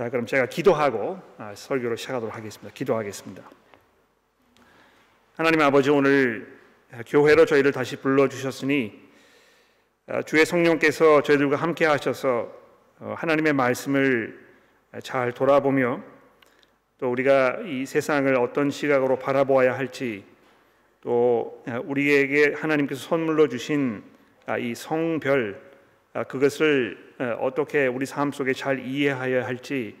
자, 그럼 제가 기도하고 아, 설교를 시작하도록 하겠습니다. 기도하겠습니다. 하나님 아버지 오늘 교회로 저희를 다시 불러 주셨으니 아, 주의 성령께서 저희들과 함께 하셔서 어, 하나님의 말씀을 잘 돌아보며 또 우리가 이 세상을 어떤 시각으로 바라보아야 할지 또 우리에게 하나님께서 선물로 주신 아, 이 성별 그것을 어떻게 우리 삶 속에 잘 이해하여야 할지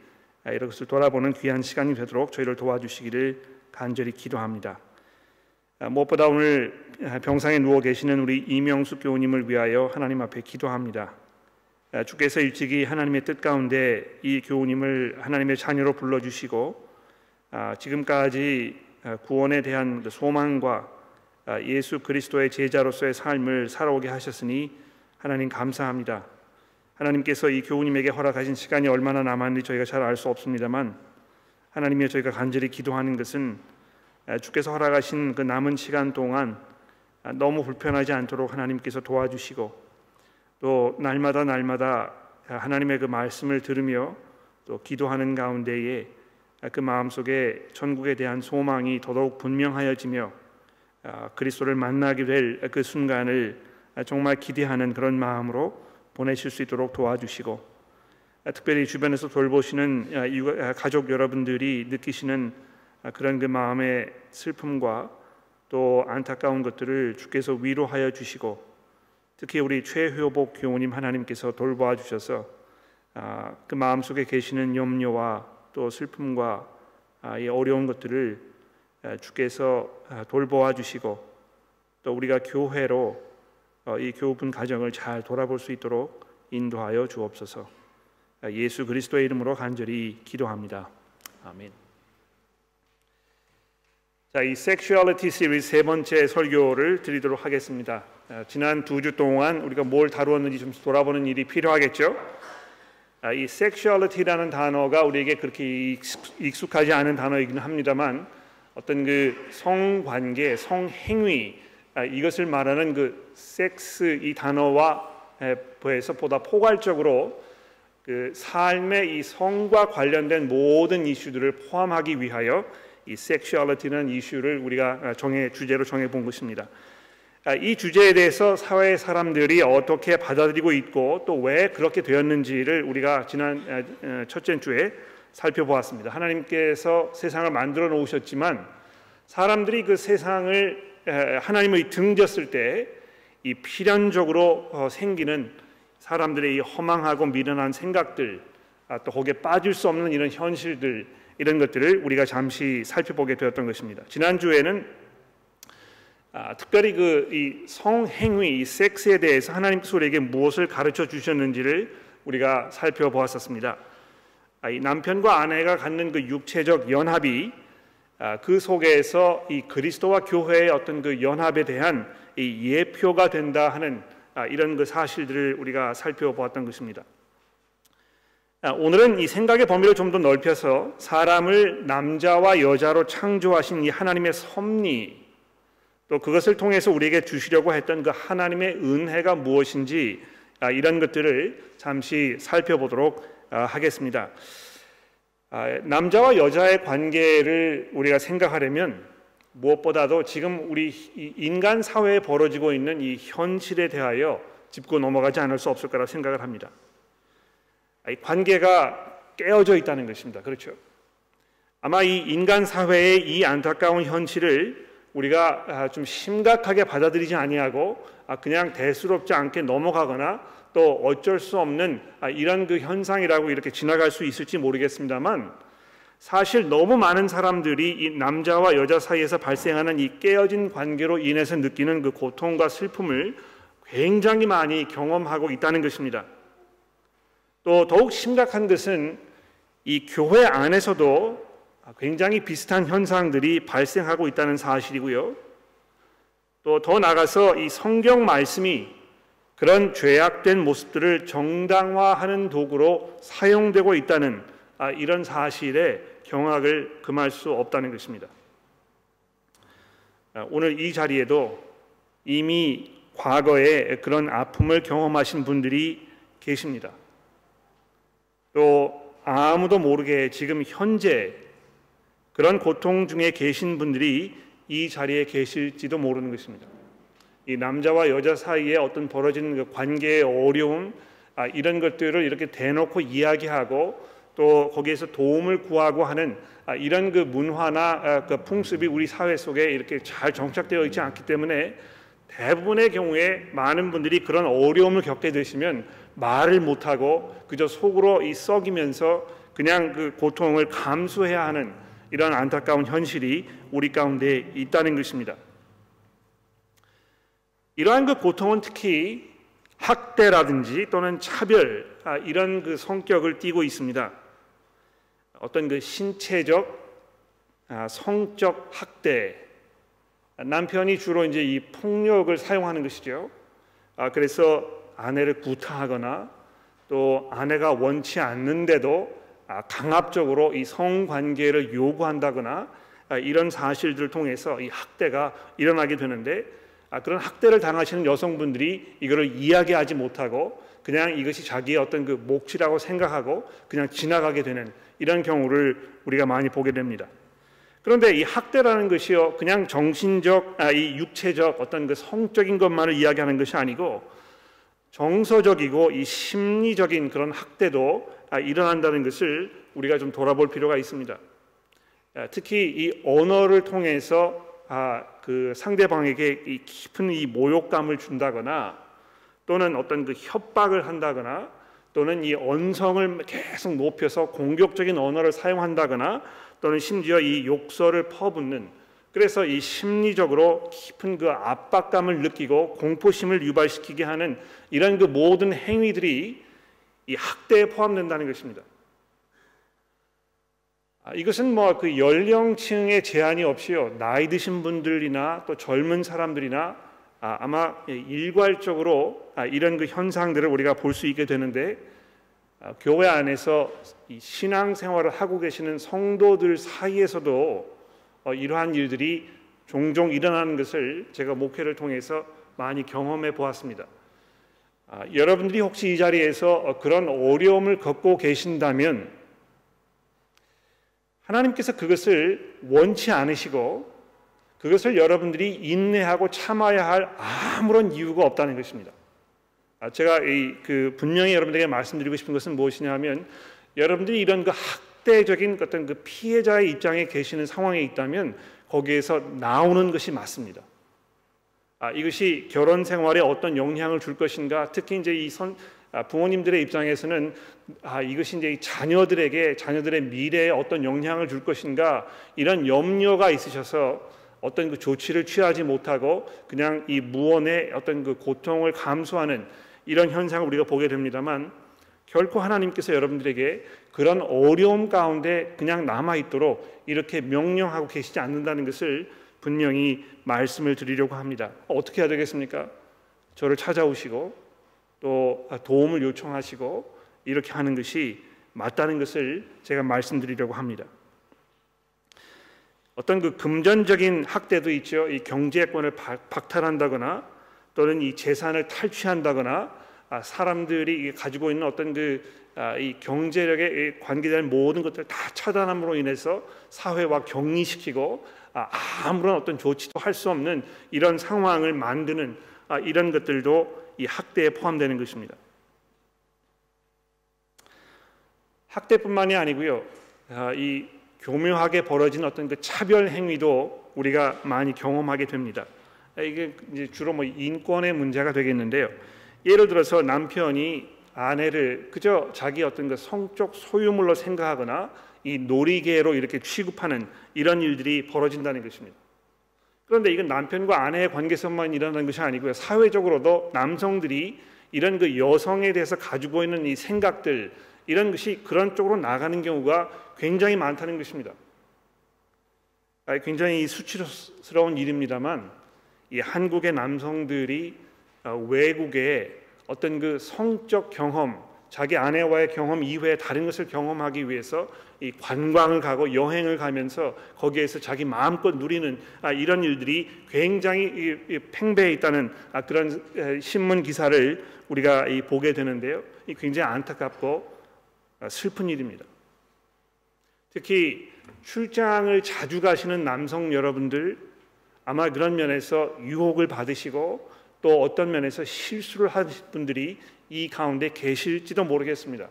이런 것을 돌아보는 귀한 시간이 되도록 저희를 도와주시기를 간절히 기도합니다. 무엇보다 오늘 병상에 누워 계시는 우리 이명숙 교우님을 위하여 하나님 앞에 기도합니다. 주께서 일찍이 하나님의 뜻 가운데 이 교우님을 하나님의 자녀로 불러주시고 아, 지금까지 구원에 대한 그 소망과 아, 예수 그리스도의 제자로서의 삶을 살아오게 하셨으니 하나님 감사합니다. 하나님께서 이 교우님에게 허락하신 시간이 얼마나 남았는지 저희가 잘 알 수 없습니다만 하나님이 저희가 간절히 기도하는 것은 주께서 허락하신 그 남은 시간 동안 너무 불편하지 않도록 하나님께서 도와주시고 또 날마다 날마다 하나님의 그 말씀을 들으며 또 기도하는 가운데에 그 마음속에 천국에 대한 소망이 더더욱 분명하여지며 그리스도를 만나게 될 그 순간을 정말 기대하는 그런 마음으로 보내실 수 있도록 도와주시고 특별히 주변에서 돌보시는 가족 여러분들이 느끼시는 그런 그 마음의 슬픔과 또 안타까운 것들을 주께서 위로하여 주시고 특히 우리 최효복 교우님 하나님께서 돌보아 주셔서 그 마음 속에 계시는 염려와 또 슬픔과 이 어려운 것들을 주께서 돌보아 주시고 또 우리가 교회로 어, 이 교훈 가정을 잘 돌아볼 수 있도록 인도하여 주옵소서. 예수 그리스도의 이름으로 간절히 기도합니다. 아멘. 자, 이 섹슈얼리티 시리즈 세 번째 설교를 드리도록 하겠습니다. 지난 두 주 동안 우리가 뭘 다루었는지 좀 돌아보는 일이 필요하겠죠. 이 sexuality라는 단어가 우리에게 그렇게 익숙하지 않은 단어이긴 합니다만 어떤 그 성관계, 성행위 아, 이것을 말하는 그 섹스 이 단어와 비해서 보다 포괄적으로 그 삶의 이 성과 관련된 모든 이슈들을 포함하기 위하여 이 sexuality라는 이슈를 우리가 아, 정해 주제로 정해 본 것입니다. 아, 이 주제에 대해서 사회 사람들이 어떻게 받아들이고 있고 또 왜 그렇게 되었는지를 우리가 지난 첫째 주에 살펴보았습니다. 하나님께서 세상을 만들어 놓으셨지만 사람들이 그 세상을 하나님의 등졌을 때 이 필연적으로 어, 생기는 사람들의 이 허망하고 미련한 생각들 아, 또 거기에 빠질 수 없는 이런 현실들 이런 것들을 우리가 잠시 살펴보게 되었던 것입니다. 지난 주에는 아, 특별히 그 이 성행위, 이 섹스에 대해서 하나님께서 우리에게 무엇을 가르쳐 주셨는지를 우리가 살펴보았었습니다. 아, 이 남편과 아내가 갖는 그 육체적 연합이 아, 그 속에서 이 그리스도와 교회의 어떤 그 연합에 대한 이 예표가 된다 하는 아, 이런 그 사실들을 우리가 살펴보았던 것입니다. 아, 오늘은 이 생각의 범위를 좀 더 넓혀서 사람을 남자와 여자로 창조하신 이 하나님의 섭리 또 그것을 통해서 우리에게 주시려고 했던 그 하나님의 은혜가 무엇인지 이런 것들을 잠시 살펴보도록 하겠습니다. 아, 남자와 여자의 관계를 우리가 생각하려면 무엇보다도 지금 우리 인간 사회에 벌어지고 있는 이 현실에 대하여 짚고 넘어가지 않을 수 없을 거라고 생각을 합니다. 이 관계가 깨어져 있다는 것입니다. 그렇죠? 아마 이 인간 사회의 이 안타까운 현실을 우리가 아, 좀 심각하게 받아들이지 아니하고 아, 그냥 대수롭지 않게 넘어가거나 또 어쩔 수 없는 아, 이런 그 현상이라고 이렇게 지나갈 수 있을지 모르겠습니다만 사실 너무 많은 사람들이 이 남자와 여자 사이에서 발생하는 이 깨어진 관계로 인해서 느끼는 그 고통과 슬픔을 굉장히 많이 경험하고 있다는 것입니다. 또 더욱 심각한 것은 이 교회 안에서도 굉장히 비슷한 현상들이 발생하고 있다는 사실이고요. 또 더 나가서 이 성경 말씀이 그런 죄악된 모습들을 정당화하는 도구로 사용되고 있다는 아, 이런 사실에 경악을 금할 수 없다는 것입니다. 아, 오늘 이 자리에도 이미 과거에 그런 아픔을 경험하신 분들이 계십니다. 또 아무도 모르게 지금 현재 그런 고통 중에 계신 분들이 이 자리에 계실지도 모르는 것입니다. 이 남자와 여자 사이에 어떤 벌어지는 그 관계의 어려움 아, 이런 것들을 이렇게 대놓고 이야기하고 또 거기에서 도움을 구하고 하는 아, 이런 그 문화나 아, 그 풍습이 우리 사회 속에 이렇게 잘 정착되어 있지 않기 때문에 대부분의 경우에 많은 분들이 그런 어려움을 겪게 되시면 말을 못하고 그저 속으로 이 썩이면서 그냥 그 고통을 감수해야 하는 이런 안타까운 현실이 우리 가운데 있다는 것입니다. 이러한 그 고통은 특히 학대라든지 또는 차별 아, 이런 그 성격을 띠고 있습니다. 어떤 그 신체적, 아, 성적 학대 남편이 주로 이제 이 폭력을 사용하는 것이죠. 아, 그래서 아내를 구타하거나 또 아내가 원치 않는데도 아, 강압적으로 이 성관계를 요구한다거나 아, 이런 사실들을 통해서 이 학대가 일어나게 되는데 아, 그런 학대를 당하시는 여성분들이 이거를 이야기하지 못하고 그냥 이것이 자기의 어떤 그 몫이라고 생각하고 그냥 지나가게 되는 이런 경우를 우리가 많이 보게 됩니다. 그런데 이 학대라는 것이요 그냥 정신적 아, 이 육체적 어떤 그 성적인 것만을 이야기하는 것이 아니고 정서적이고 이 심리적인 그런 학대도 아, 일어난다는 것을 우리가 좀 돌아볼 필요가 있습니다. 아, 특히 이 언어를 통해서 아, 그 상대방에게 이 깊은 이 모욕감을 준다거나 또는 어떤 그 협박을 한다거나 또는 이 언성을 계속 높여서 공격적인 언어를 사용한다거나 또는 심지어 이 욕설을 퍼붓는 그래서 이 심리적으로 깊은 그 압박감을 느끼고 공포심을 유발시키게 하는 이런 그 모든 행위들이 이 학대에 포함된다는 것입니다. 아, 이것은 뭐 그 연령층의 제한이 없이요 나이 드신 분들이나 또 젊은 사람들이나 아, 마 일괄적으로 아, 이런 그 현상들을 우리가 볼 수 있게 되는데 아, 교회 안에서 신앙 생활을 하고 계시는 성도들 사이에서도 어, 이러한 일들이 종종 일어나는 것을 제가 목회를 통해서 많이 경험해 보았습니다. 아, 여러분들이 혹시 이 자리에서 어, 그런 어려움을 겪고 계신다면 하나님께서 그것을 원치 않으시고 그것을 여러분들이 인내하고 참아야 할 아무런 이유가 없다는 것입니다. 아, 제가 그 분명히 여러분들에게 말씀드리고 싶은 것은 무엇이냐면 여러분들이 이런 그 학대적인 어떤 그 피해자의 입장에 계시는 상황에 있다면 거기에서 나오는 것이 맞습니다. 아, 이것이 결혼 생활에 어떤 영향을 줄 것인가? 특히 이제 이 선, 아, 부모님들의 입장에서는 아, 이것이 이제 자녀들에게 자녀들의 미래에 어떤 영향을 줄 것인가 이런 염려가 있으셔서 어떤 그 조치를 취하지 못하고 그냥 이 무언의 어떤 그 고통을 감수하는 이런 현상을 우리가 보게 됩니다만 결코 하나님께서 여러분들에게 그런 어려움 가운데 그냥 남아 있도록 이렇게 명령하고 계시지 않는다는 것을 분명히 말씀을 드리려고 합니다. 어떻게 해야 되겠습니까? 저를 찾아오시고 또 도움을 요청하시고 이렇게 하는 것이 맞다는 것을 제가 말씀드리려고 합니다. 어떤 그 금전적인 학대도 있죠. 이 경제권을 박탈한다거나 또는 이 재산을 탈취한다거나 아, 사람들이 가지고 있는 어떤 그이 아, 경제력에 관계된 모든 것들을 다 차단함으로 인해서 사회와 격리시키고 아, 아무런 어떤 조치도 할 수 없는 이런 상황을 만드는 아, 이런 것들도 이 학대에 포함되는 것입니다. 학대뿐만이 아니고요. 아, 이 교묘하게 벌어진 어떤 그 차별 행위도 우리가 많이 경험하게 됩니다. 이게 주로 뭐 인권의 문제가 되겠는데요. 예를 들어서 남편이 아내를 그저 자기 어떤 그 성적 소유물로 생각하거나 이 놀이개로 이렇게 취급하는 이런 일들이 벌어진다는 것입니다. 그런데 이건 남편과 아내의 관계에서만 일어나는 것이 아니고요. 사회적으로도 남성들이 이런 그 여성에 대해서 가지고 있는 이 생각들 이런 것이 그런 쪽으로 나가는 경우가 굉장히 많다는 것입니다. 굉장히 수치스러운 일입니다만 이 한국의 남성들이 어, 외국의 어떤 그 성적 경험 자기 아내와의 경험 이외에 다른 것을 경험하기 위해서 이 관광을 가고 여행을 가면서 거기에서 자기 마음껏 누리는 아, 이런 일들이 굉장히 팽배해 있다는 아, 그런 신문 기사를 우리가 보게 되는데요. 굉장히 안타깝고 아, 슬픈 일입니다. 특히 출장을 자주 가시는 남성 여러분들 아마 그런 면에서 유혹을 받으시고 또 어떤 면에서 실수를 하신 분들이 이 가운데 계실지도 모르겠습니다.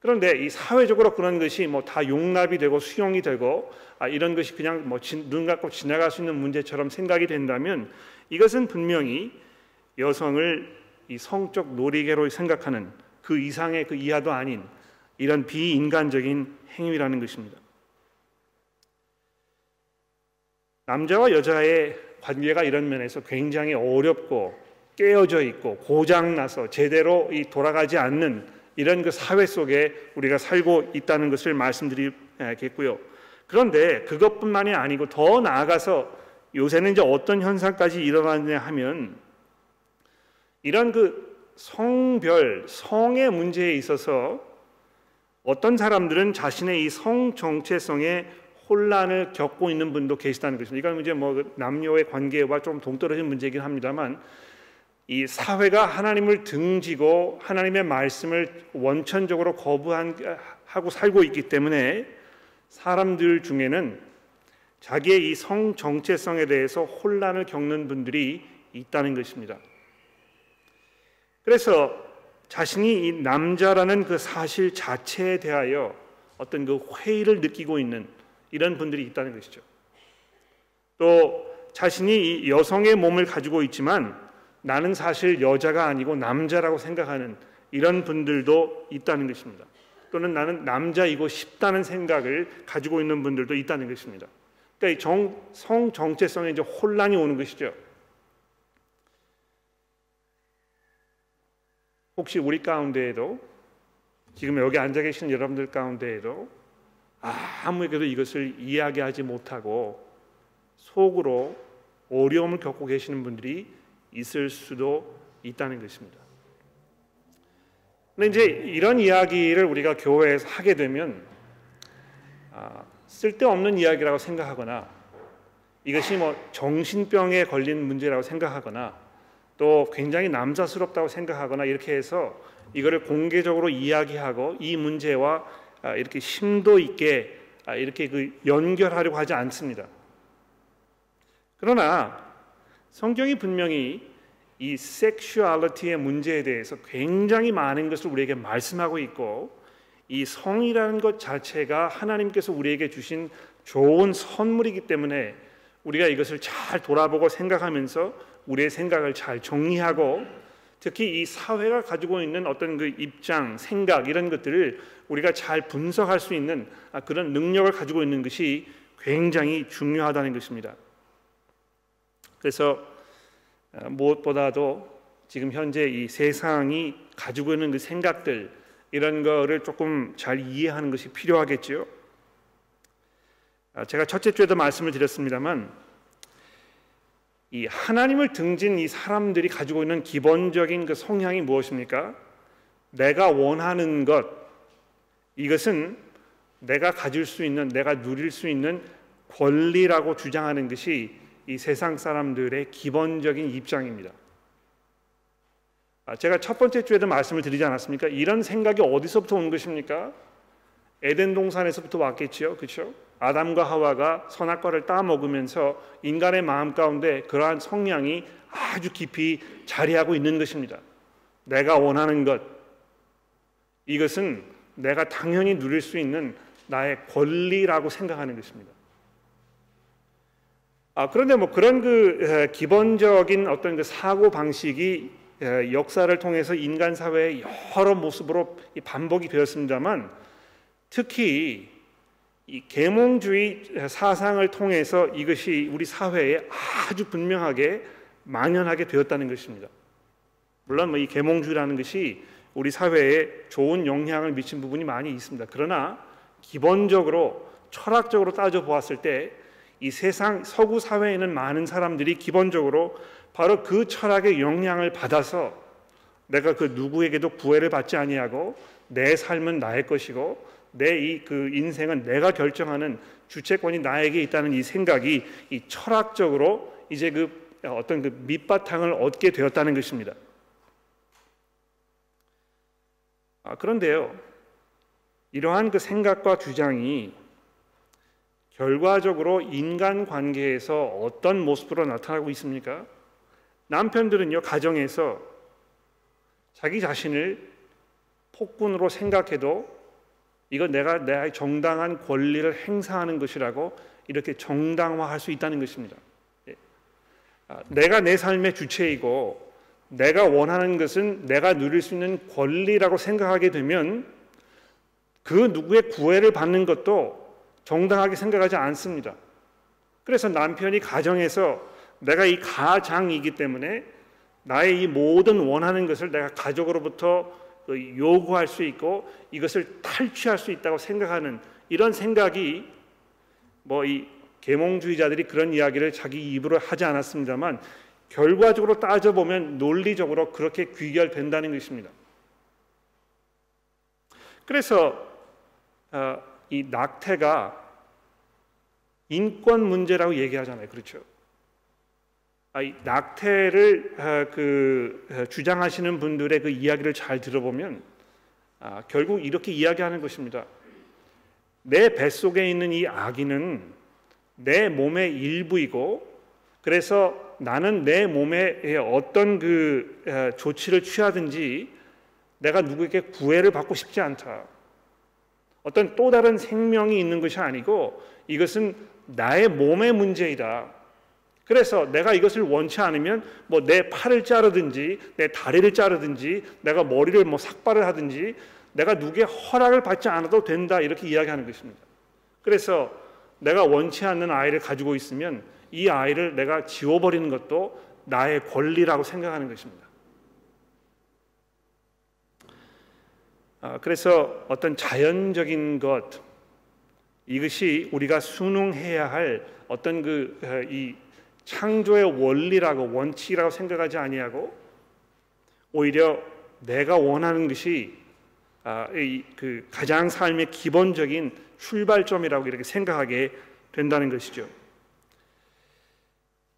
그런데 이 사회적으로 그런 것이 뭐 다 용납이 되고 수용이 되고 아, 이런 것이 그냥 뭐 눈 감고 지나갈 수 있는 문제처럼 생각이 된다면 이것은 분명히 여성을 이 성적 놀이개로 생각하는 그 이상의 그 이하도 아닌 이런 비인간적인 행위라는 것입니다. 남자와 여자의 관계가 이런 면에서 굉장히 어렵고 깨어져 있고 고장 나서 제대로 이 돌아가지 않는 이런 그 사회 속에 우리가 살고 있다는 것을 말씀드리겠고요. 그런데 그것뿐만이 아니고 더 나아가서 요새는 이제 어떤 현상까지 일어나냐 하면 이런 그 성별, 성의 문제에 있어서 어떤 사람들은 자신의 이 성 정체성에 혼란을 겪고 있는 분도 계시다는 것입니다. 이건 이제 뭐그 남녀의 관계와 좀 동떨어진 문제이긴 합니다만 이 사회가 하나님을 등지고 하나님의 말씀을 원천적으로 거부하고 살고 있기 때문에 사람들 중에는 자기의 이 성 정체성에 대해서 혼란을 겪는 분들이 있다는 것입니다. 그래서 자신이 이 남자라는 그 사실 자체에 대하여 어떤 그 회의를 느끼고 있는 이런 분들이 있다는 것이죠. 또 자신이 이 여성의 몸을 가지고 있지만 나는 사실 여자가 아니고 남자라고 생각하는 이런 분들도 있다는 것입니다. 또는 나는 남자이고 싶다는 생각을 가지고 있는 분들도 있다는 것입니다. 그러니까 정, 성 정체성에 이제 혼란이 오는 것이죠. 혹시 우리 가운데에도 지금 여기 앉아 계신 여러분들 가운데에도 아무에게도 이것을 이야기하지 못하고 속으로 어려움을 겪고 계시는 분들이 있을 수도 있다는 것입니다. 근데 이제 이런 이야기를 우리가 교회에서 하게 되면 아, 쓸데없는 이야기라고 생각하거나 이것이 뭐 정신병에 걸린 문제라고 생각하거나 또 굉장히 남자스럽다고 생각하거나 이렇게 해서 이거를 공개적으로 이야기하고 이 문제와 아, 이렇게 심도 있게 아, 이렇게 그 연결하려고 하지 않습니다. 그러나 성경이 분명히 이 섹슈얼리티의 문제에 대해서 굉장히 많은 것을 우리에게 말씀하고 있고 이 성이라는 것 자체가 하나님께서 우리에게 주신 좋은 선물이기 때문에 우리가 이것을 잘 돌아보고 생각하면서 우리의 생각을 잘 정리하고 특히 이 사회가 가지고 있는 어떤 그 입장, 생각 이런 것들을 우리가 잘 분석할 수 있는 아, 그런 능력을 가지고 있는 것이 굉장히 중요하다는 것입니다. 그래서 아, 무엇보다도 지금 현재 이 세상이 가지고 있는 그 생각들 이런 거를 조금 잘 이해하는 것이 필요하겠죠. 아, 제가 첫째 주에도 말씀을 드렸습니다만 이 하나님을 등진 이 사람들이 가지고 있는 기본적인 그 성향이 무엇입니까? 내가 원하는 것 이것은 내가 가질 수 있는 내가 누릴 수 있는 권리라고 주장하는 것이 이 세상 사람들의 기본적인 입장입니다. 아, 제가 첫 번째 주에도 말씀을 드리지 않았습니까? 이런 생각이 어디서부터 온 것입니까? 에덴 동산에서부터 왔겠지요, 그렇죠? 아담과 하와가 선악과를 따 먹으면서 인간의 마음 가운데 그러한 성향이 아주 깊이 자리하고 있는 것입니다. 내가 원하는 것 이것은 내가 당연히 누릴 수 있는 나의 권리라고 생각하는 것입니다. 아, 그런데 뭐 그런 그 기본적인 어떤 그 사고 방식이 역사를 통해서 인간 사회의 여러 모습으로 반복이 되었습니다만 특히 이 계몽주의 사상을 통해서 이것이 우리 사회에 아주 분명하게 만연하게 되었다는 것입니다. 물론 뭐 이 계몽주의라는 것이 우리 사회에 좋은 영향을 미친 부분이 많이 있습니다. 그러나 기본적으로 철학적으로 따져 보았을 때 이 세상 서구 사회에 있는 많은 사람들이 기본적으로 바로 그 철학의 영향을 받아서 내가 그 누구에게도 구애를 받지 아니하고 내 삶은 나의 것이고 내 이 그 인생은 내가 결정하는 주체권이 나에게 있다는 이 생각이 이 철학적으로 이제 그 어떤 그 밑바탕을 얻게 되었다는 것입니다. 아, 그런데요, 이러한 그 생각과 주장이 결과적으로 인간 관계에서 어떤 모습으로 나타나고 있습니까? 남편들은요 가정에서 자기 자신을 폭군으로 생각해도 이거 내가 내 정당한 권리를 행사하는 것이라고 이렇게 정당화할 수 있다는 것입니다. 예. 아, 내가 내 삶의 주체이고 내가 원하는 것은 내가 누릴 수 있는 권리라고 생각하게 되면 그 누구의 구애를 받는 것도 정당하게 생각하지 않습니다. 그래서 남편이 가정에서 내가 이 가장이기 때문에 나의 이 모든 원하는 것을 내가 가족으로부터 그 요구할 수 있고 이것을 탈취할 수 있다고 생각하는 이런 생각이 뭐 이 계몽주의자들이 그런 이야기를 자기 입으로 하지 않았습니다만 결과적으로 따져보면 논리적으로 그렇게 귀결된다는 것입니다. 그래서 어, 이 낙태가 인권 문제라고 얘기하잖아요. 그렇죠? 아, 낙태를 아, 그 아, 주장하시는 분들의 그 이야기를 잘 들어보면 결국 이렇게 이야기하는 것입니다. 내 뱃속에 있는 이 아기는 내 몸의 일부이고 그래서 나는 내 몸에 어떤 그 조치를 취하든지 내가 누구에게 구애를 받고 싶지 않다. 어떤 또 다른 생명이 있는 것이 아니고 이것은 나의 몸의 문제이다. 그래서 내가 이것을 원치 않으면 뭐 내 팔을 자르든지 내 다리를 자르든지 내가 머리를 뭐 삭발을 하든지 내가 누구의 허락을 받지 않아도 된다 이렇게 이야기하는 것입니다. 그래서 내가 원치 않는 아이를 가지고 있으면 이 아이를 내가 지워버리는 것도 나의 권리라고 생각하는 것입니다. 그래서 어떤 자연적인 것 이것이 우리가 순응해야 할 어떤 그이 어, 창조의 원리라고 원칙이라고 생각하지 아니하고 오히려 내가 원하는 것이 아, 그 가장 삶의 기본적인 출발점이라고 이렇게 생각하게 된다는 것이죠.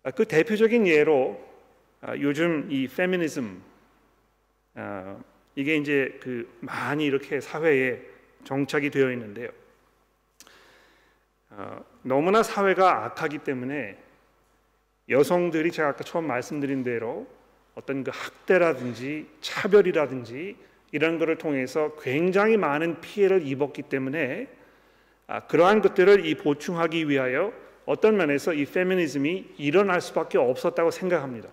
아, 그 대표적인 예로 아, 요즘 이 페미니즘 이게 이제 그 많이 이렇게 사회에 정착이 되어 있는데요. 너무나 사회가 악하기 때문에 여성들이 제가 아까 처음 말씀드린 대로 어떤 그 학대라든지 차별이라든지 이런 것을 통해서 굉장히 많은 피해를 입었기 때문에 아, 그러한 것들을 이 보충하기 위하여 어떤 면에서 이 페미니즘이 일어날 수밖에 없었다고 생각합니다.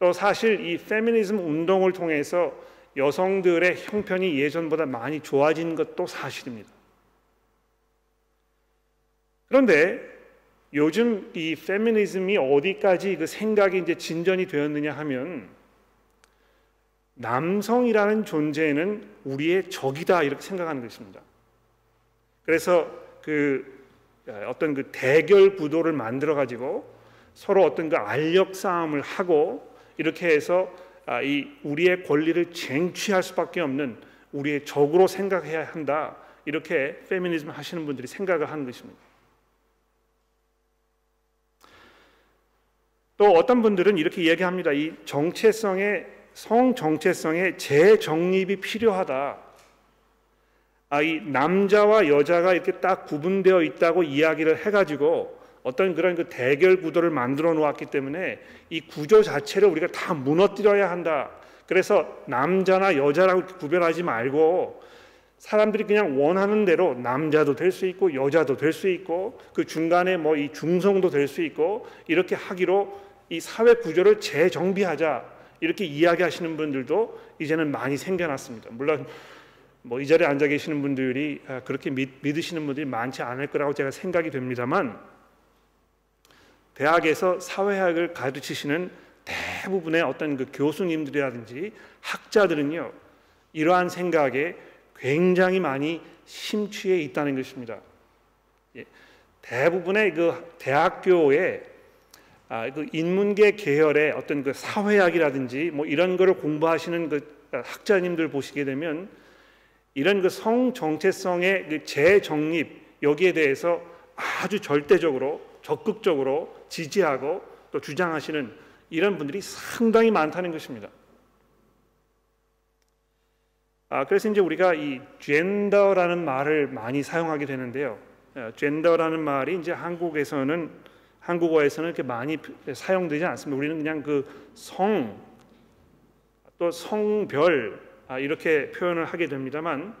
또 사실 이 페미니즘 운동을 통해서 여성들의 형편이 예전보다 많이 좋아진 것도 사실입니다. 그런데 요즘 이 페미니즘이 어디까지 그 생각이 이제 진전이 되었느냐 하면 남성이라는 존재는 우리의 적이다 이렇게 생각하는 것입니다. 그래서 그 어떤 그 대결 구도를 만들어 가지고 서로 어떤 그 알력 싸움을 하고 이렇게 해서 아, 이 우리의 권리를 쟁취할 수밖에 없는 우리의 적으로 생각해야 한다 이렇게 페미니즘 하시는 분들이 생각을 하는 것입니다. 또 어떤 분들은 이렇게 이야기합니다. 이 정체성의 성 정체성의 재정립이 필요하다. 아, 이 남자와 여자가 이렇게 딱 구분되어 있다고 이야기를 해가지고 어떤 그런 그 대결 구도를 만들어 놓았기 때문에 이 구조 자체를 우리가 다 무너뜨려야 한다. 그래서 남자나 여자라고 구별하지 말고 사람들이 그냥 원하는 대로 남자도 될 수 있고 여자도 될 수 있고 그 중간에 뭐 이 중성도 될 수 있고 이렇게 하기로 이 사회 구조를 재정비하자 이렇게 이야기하시는 분들도 이제는 많이 생겨났습니다. 물론 뭐 이 자리에 앉아 계시는 분들이 아, 그렇게 믿, 믿으시는 분들이 많지 않을 거라고 제가 생각이 됩니다만 대학에서 사회학을 가르치시는 대부분의 어떤 그 교수님들이라든지 학자들은요 이러한 생각에 굉장히 많이 심취해 있다는 것입니다. 예, 대부분의 그 대학교에 아, 그 인문계 계열의 어떤 그 사회학이라든지 뭐 이런 거를 공부하시는 그 학자님들 보시게 되면 이런 그 성 정체성의 그 재정립 여기에 대해서 아주 절대적으로 적극적으로 지지하고 또 주장하시는 이. 런 분들이 상당히 많다는 것입니다.。 아, 그래서 이제 우리가 이 젠더라는 말을 많이 사용하게 되는데요. 젠더라는 말이 이제 한국에서는 한국어에서는 이렇게 많이 사용되지 않습니다. 우리는 그냥 그 성, 또 성별 아, 이렇게 표현을 하게 됩니다만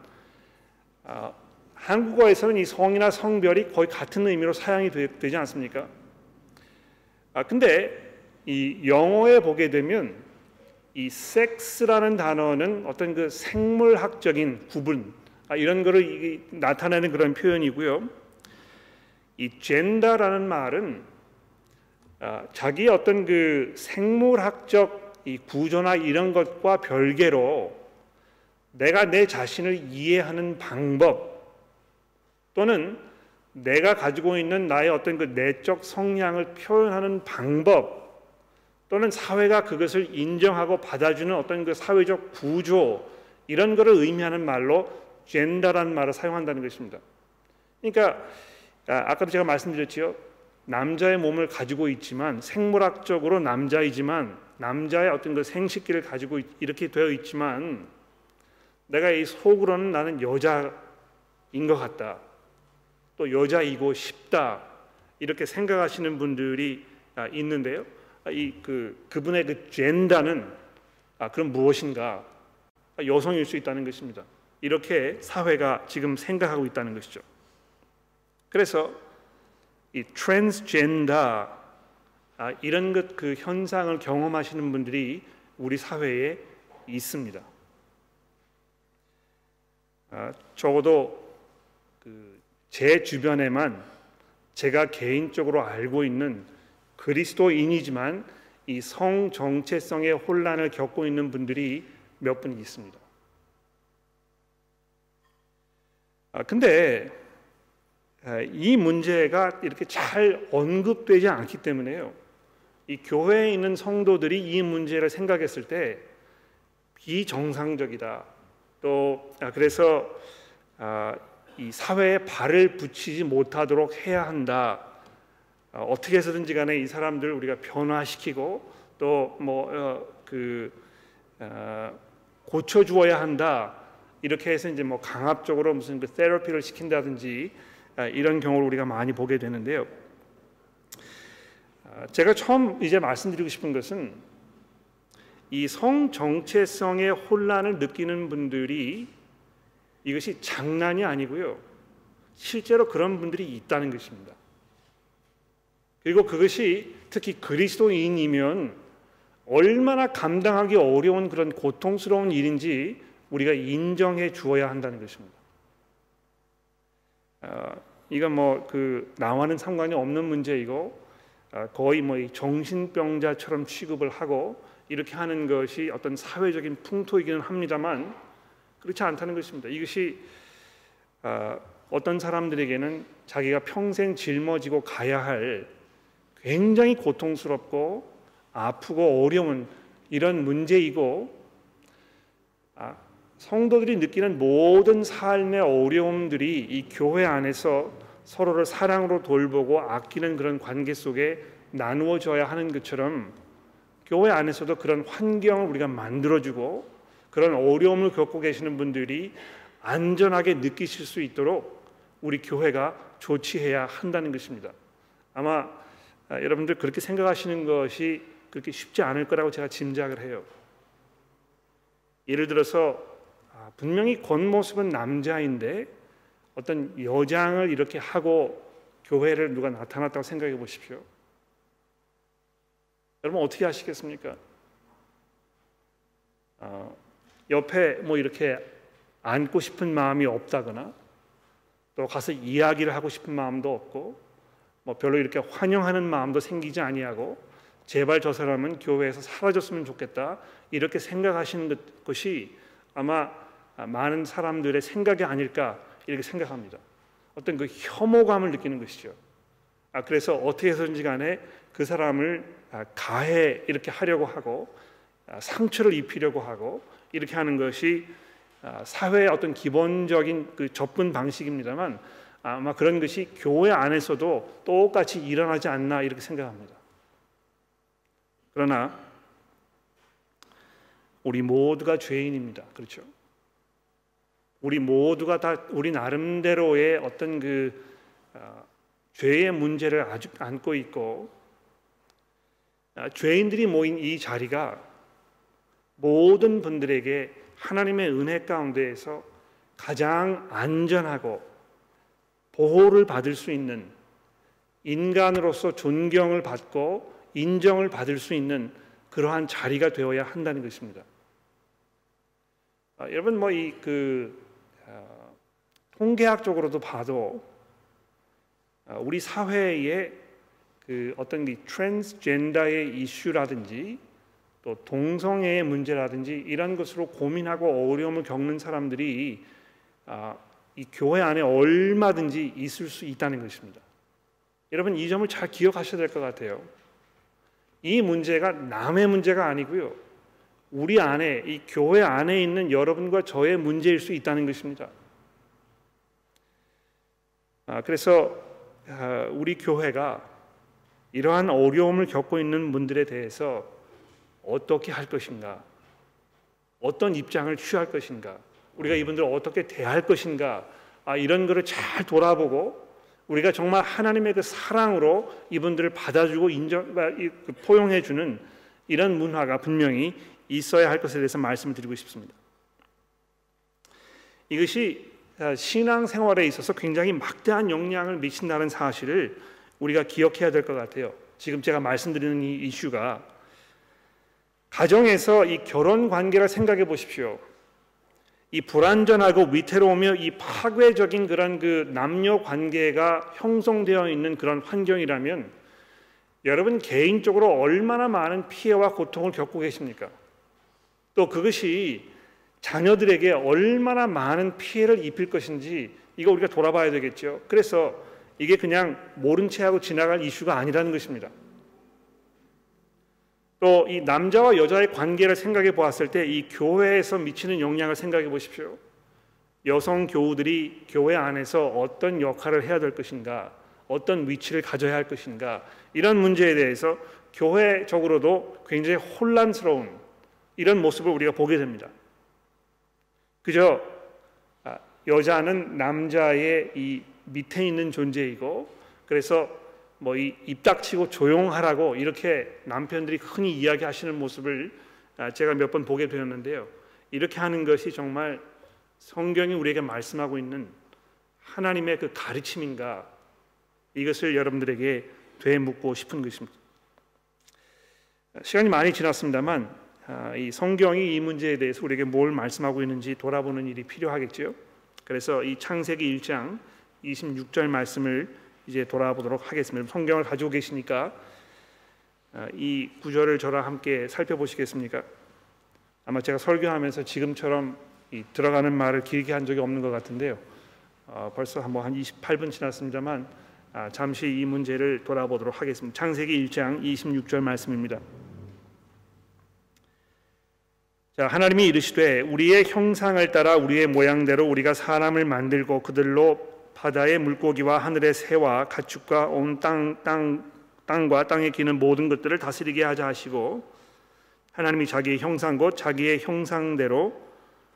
아, 한국어에서는 이 성이나 성별이 거의 같은 의미로 사용이 되, 지 않습니까? 아 근데 이 영어에 보게 되면 이 섹스라는 단어는 어떤 그 생물학적인 구분 아, 이런 거를 나타내는 그런 표현이고요. 이 젠다라는 말은 아, 자기 어떤 그 생물학적 이 구조나 이런 것과 별개로 내가 내 자신을 이해하는 방법 또는 내가 가지고 있는 나의 어떤 그 내적 성향을 표현하는 방법 또는 사회가 그것을 인정하고 받아주는 어떤 그 사회적 구조 이런 것을 의미하는 말로 젠다라는 말을 사용한다는 것입니다. 그러니까 아, 아까도 제가 말씀드렸지요. 남자의 몸을 가지고 있지만 생물학적으로 남자이지만 남자의 어떤 그 생식기를 가지고 이렇게 되어 있지만 내가 이 속으로는 나는 여자인 것 같다. 또 여자이고 싶다. 이렇게 생각하시는 분들이 아, 있는데요. 아, 이그 그분의 그 젠다는 아 그럼 무엇인가? 여성일 수 있다는 것입니다. 이렇게 사회가 지금 생각하고 있다는 것이죠. 그래서 이 트랜스젠더 아, 이런 것 그 현상을 경험하시는 분들이 우리 사회에 있습니다. 아, 적어도 그 제 주변에만 제가 개인적으로 알고 있는 그리스도인이지만 이 성 정체성의 혼란을 겪고 있는 분들이 몇 분 있습니다. 아, 근데 아, 이 문제가 이렇게 잘 언급되지 않기 때문에요. 이 교회에 있는 성도들이 이 문제를 생각했을 때 비정상적이다. 또 아, 그래서 아, 이 사회에 발을 붙이지 못하도록 해야 한다. 어떻게 해서든지 간에 이 사람들 우리가 변화시키고 또 뭐그 어, 고쳐 주어야 한다. 이렇게 해서 이제 뭐 강압적으로 무슨 그 테라피를 시킨다든지 아, 이런 경우를 우리가 많이 보게 되는데요. 아, 제가 처음 이제 말씀드리고 싶은 것은 이 성 정체성의 혼란을 느끼는 분들이 이것이 장난이 아니고요. 실제로 그런 분들이 있다는 것입니다. 그리고 그것이 특히 그리스도인이면 얼마나 감당하기 어려운 그런 고통스러운 일인지 우리가 인정해 주어야 한다는 것입니다. 어, 이건 뭐 그 나와는 상관이 없는 문제이고 어, 거의 뭐 정신병자처럼 취급을 하고 이렇게 하는 것이 어떤 사회적인 풍토이기는 합니다만 그렇지 않다는 것입니다. 이것이 어, 어떤 사람들에게는 자기가 평생 짊어지고 가야 할 굉장히 고통스럽고 아프고 어려운 이런 문제이고 아, 성도들이 느끼는 모든 삶의 어려움들이 이 교회 안에서 서로를 사랑으로 돌보고 아끼는 그런 관계 속에 나누어져야 하는 것처럼 교회 안에서도 그런 환경을 우리가 만들어주고 그런 어려움을 겪고 계시는 분들이 안전하게 느끼실 수 있도록 우리 교회가 조치해야 한다는 것입니다. 아마 아, 여러분들 그렇게 생각하시는 것이 그렇게 쉽지 않을 거라고 제가 짐작을 해요. 예를 들어서 아, 분명히 겉모습은 남자인데 어떤 여장을 이렇게 하고 교회를 누가 나타났다고 생각해 보십시오. 여러분 어떻게 하시겠습니까? 어, 옆에 뭐 이렇게 앉고 싶은 마음이 없다거나 또 가서 이야기를 하고 싶은 마음도 없고 뭐 별로 이렇게 환영하는 마음도 생기지 아니하고 제발 저 사람은 교회에서 사라졌으면 좋겠다 이렇게 생각하시는 것이 아마 많은 사람들의 생각이 아닐까 이렇게 생각합니다. 어떤 그 혐오감을 느끼는 것이죠. 아 그래서 어떻게 해서든지 간에 그 사람을 아, 가해 이렇게 하려고 하고 아, 상처를 입히려고 하고 이렇게 하는 것이 아, 사회의 어떤 기본적인 그 접근 방식입니다만 아마 그런 것이 교회 안에서도 똑같이 일어나지 않나 이렇게 생각합니다. 그러나 우리 모두가 죄인입니다. 그렇죠? 우리 모두가 다 우리 나름대로의 어떤 그 어, 죄의 문제를 아직 안고 있고 어, 죄인들이 모인 이 자리가 모든 분들에게 하나님의 은혜 가운데에서 가장 안전하고 보호를 받을 수 있는 인간으로서 존경을 받고 인정을 받을 수 있는 그러한 자리가 되어야 한다는 것입니다. 아, 여러분 뭐 이그 어, 통계학적으로도 봐도 어, 우리 사회의 그 어떤 이 트랜스젠더의 이슈라든지 또 동성애의 문제라든지 이런 것으로 고민하고 어려움을 겪는 사람들이 아, 이 교회 안에 얼마든지 있을 수 있다는 것입니다. 여러분 이 점을 잘 기억하셔야 될 것 같아요. 이 문제가 남의 문제가 아니고요. 우리 안에 이 교회 안에 있는 여러분과 저의 문제일 수 있다는 것입니다. 아, 그래서 아, 우리 교회가 이러한 어려움을 겪고 있는 분들에 대해서 어떻게 할 것인가, 어떤 입장을 취할 것인가, 우리가 이분들을 어떻게 대할 것인가, 아, 이런 것을 잘 돌아보고 우리가 정말 하나님의 그 사랑으로 이분들을 받아주고 인정, 그 포용해주는 이런 문화가 분명히 있어야 할 것에 대해서 말씀을 드리고 싶습니다. 이것이 아, 신앙 생활에 있어서 굉장히 막대한 영향을 미친다는 사실을 우리가 기억해야 될 것 같아요. 지금 제가 말씀드리는 이 이슈가 가정에서 이 결혼 관계를 생각해 보십시오. 이 불안전하고 위태로우며 이 파괴적인 그런 그 남녀 관계가 형성되어 있는 그런 환경이라면 여러분 개인적으로 얼마나 많은 피해와 고통을 겪고 계십니까? 또 그것이 자녀들에게 얼마나 많은 피해를 입힐 것인지 이거 우리가 돌아봐야 되겠죠. 그래서 이게 그냥 모른 채 하고 지나갈 이슈가 아니라는 것입니다. 또 이 남자와 여자의 관계를 생각해 보았을 때 이 교회에서 미치는 영향을 생각해 보십시오. 여성 교우들이 교회 안에서 어떤 역할을 해야 될 것인가, 어떤 위치를 가져야 할 것인가, 이런 문제에 대해서 교회적으로도 굉장히 혼란스러운 이런 모습을 우리가 보게 됩니다. 그저 아, 여자는 남자의 이 밑에 있는 존재이고 그래서 뭐이 입닥치고 조용하라고 이렇게 남편들이 흔히 이야기하시는 모습을 아, 제가 몇 번 보게 되었는데요. 이렇게 하는 것이 정말 성경이 우리에게 말씀하고 있는 하나님의 그 가르침인가 이것을 여러분들에게 되묻고 싶은 것입니다. 시간이 많이 지났습니다만 아, 이 성경이 이 문제에 대해서 우리에게 뭘 말씀하고 있는지 돌아보는 일이 필요하겠죠. 그래서 이 창세기 1장 26절 말씀을 이제 돌아보도록 하겠습니다. 성경을 가지고 계시니까 아, 이 구절을 저랑 함께 살펴보시겠습니까? 아마 제가 설교하면서 지금처럼 들어가는 말을 길게 한 적이 없는 것 같은데요. 어, 벌써 한번 한 28분 지났습니다만 아, 잠시 이 문제를 돌아보도록 하겠습니다. 창세기 1장 26절 말씀입니다. 자, 하나님이 이르시되 우리의 형상을 따라 우리의 모양대로 우리가 사람을 만들고 그들로 바다의 물고기와 하늘의 새와 가축과 온 땅 땅 땅과 땅에 기는 모든 것들을 다스리게 하자 하시고 하나님이 자기의 형상 곧 자기의 형상대로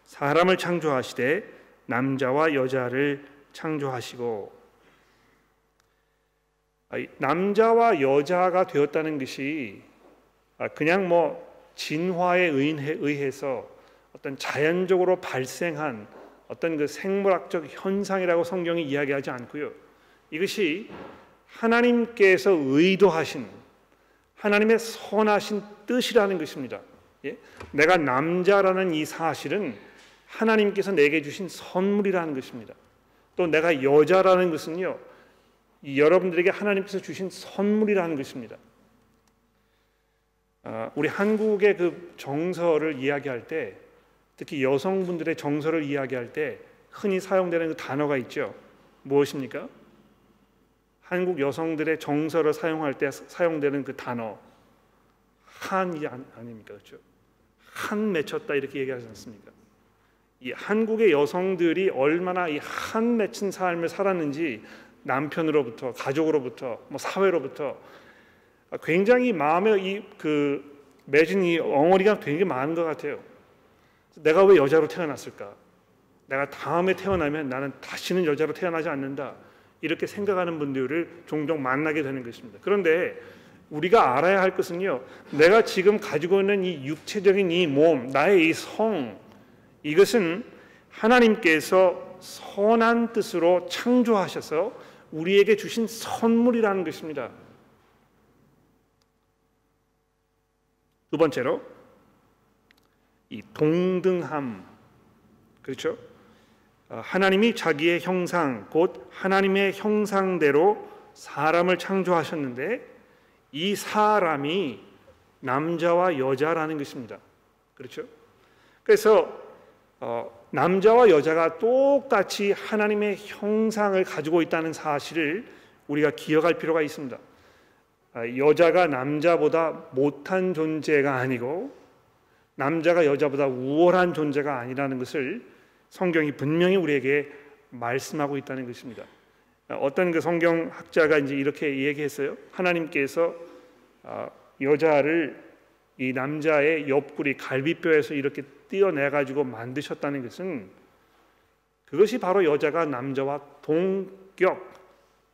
사람을 창조하시되 남자와 여자를 창조하시고 남자와 여자가 되었다는 것이 아, 그냥 뭐 진화에 의해서 어떤 자연적으로 발생한 어떤 그 생물학적 현상이라고 성경이 이야기하지 않고요. 이것이 하나님께서 의도하신 하나님의 선하신 뜻이라는 것입니다. 예? 내가 남자라는 이 사실은 하나님께서 내게 주신 선물이라는 것입니다. 또 내가 여자라는 것은요, 여러분들에게 하나님께서 주신 선물이라는 것입니다. 아, 우리 한국의 그 정서를 이야기할 때 특히 여성분들의 정서를 이야기할 때 흔히 사용되는 그 단어가 있죠. 무엇입니까? 한국 여성들의 정서를 사용할 때 사용되는 그 단어 한이 아닙니까? 그렇죠? 한 맺혔다 이렇게 얘기하지 않습니까? 이 한국의 여성들이 얼마나 이 한 맺힌 삶을 살았는지 남편으로부터 가족으로부터 뭐 사회로부터 굉장히 마음에 이그 맺은 이 엉어리가 되게 많은 것 같아요. 내가 왜 여자로 태어났을까? 내가 다음에 태어나면 나는 다시는 여자로 태어나지 않는다. 이렇게 생각하는 분들을 종종 만나게 되는 것입니다. 그런데 우리가 알아야 할 것은요. 내가 지금 가지고 있는 이 육체적인 이 몸, 나의 이 성, 이것은 하나님께서 선한 뜻으로 창조하셔서 우리에게 주신 선물이라는 것입니다. 두 번째로 이 동등함 그렇죠? 어, 하나님이 자기의 형상 곧 하나님의 형상대로 사람을 창조하셨는데 이 사람이 남자와 여자라는 것입니다. 그렇죠? 그래서 어, 남자와 여자가 똑같이 하나님의 형상을 가지고 있다는 사실을 우리가 기억할 필요가 있습니다. 아, 여자가 남자보다 못한 존재가 아니고 남자가 여자보다 우월한 존재가 아니라는 것을 성경이 분명히 우리에게 말씀하고 있다는 것입니다. 어떤 그 성경 학자가 이제 이렇게 얘기했어요. 하나님께서 아, 여자를 이 남자의 옆구리 갈비뼈에서 이렇게 띄어내 가지고 만드셨다는 것은 그것이 바로 여자가 남자와 동격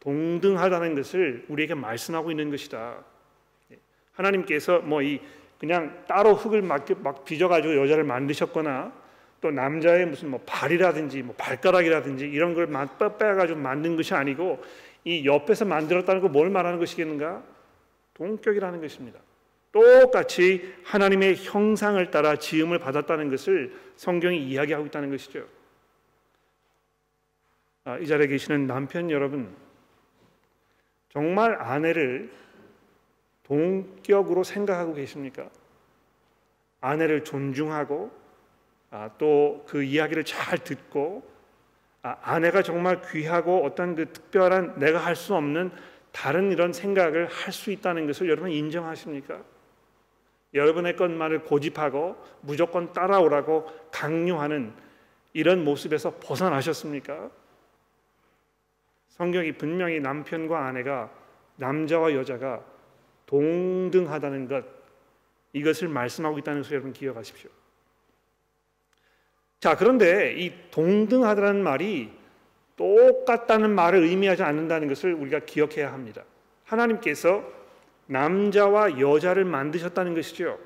동등하다는 것을 우리에게 말씀하고 있는 것이다. 하나님께서 뭐 이 그냥 따로 흙을 막, 막 빚어가지고 여자를 만드셨거나 또 남자의 무슨 뭐 발이라든지 뭐 발가락이라든지 이런 걸 빼가지고 만든 것이 아니고 이 옆에서 만들었다는 거뭘 말하는 것이겠는가? 동격이라는 것입니다. 똑같이 하나님의 형상을 따라 지음을 받았다는 것을 성경이 이야기하고 있다는 것이죠. 아, 이 자리에 계시는 남편 여러분, 정말 아내를 동격으로 생각하고 계십니까? 아내를 존중하고 아, 또그 이야기를 잘 듣고 아, 아내가 정말 귀하고 어떤 그 특별한 내가 할 수 없는 다른 이런 생각을 할 수 있다는 것을 여러분 인정하십니까? 여러분의 것만을 고집하고 무조건 따라오라고 강요하는 이런 모습에서 벗어나셨습니까? 성경이 분명히 남편과 아내가 남자와 여자가 동등하다는 것 이것을 말씀하고 있다는 것을 여러분 기억하십시오. 자, 그런데 이 동등하다는 말이 똑같다는 말을 의미하지 않는다는 것을 우리가 기억해야 합니다. 하나님께서 남자와 여자를 만드셨다는 것이죠.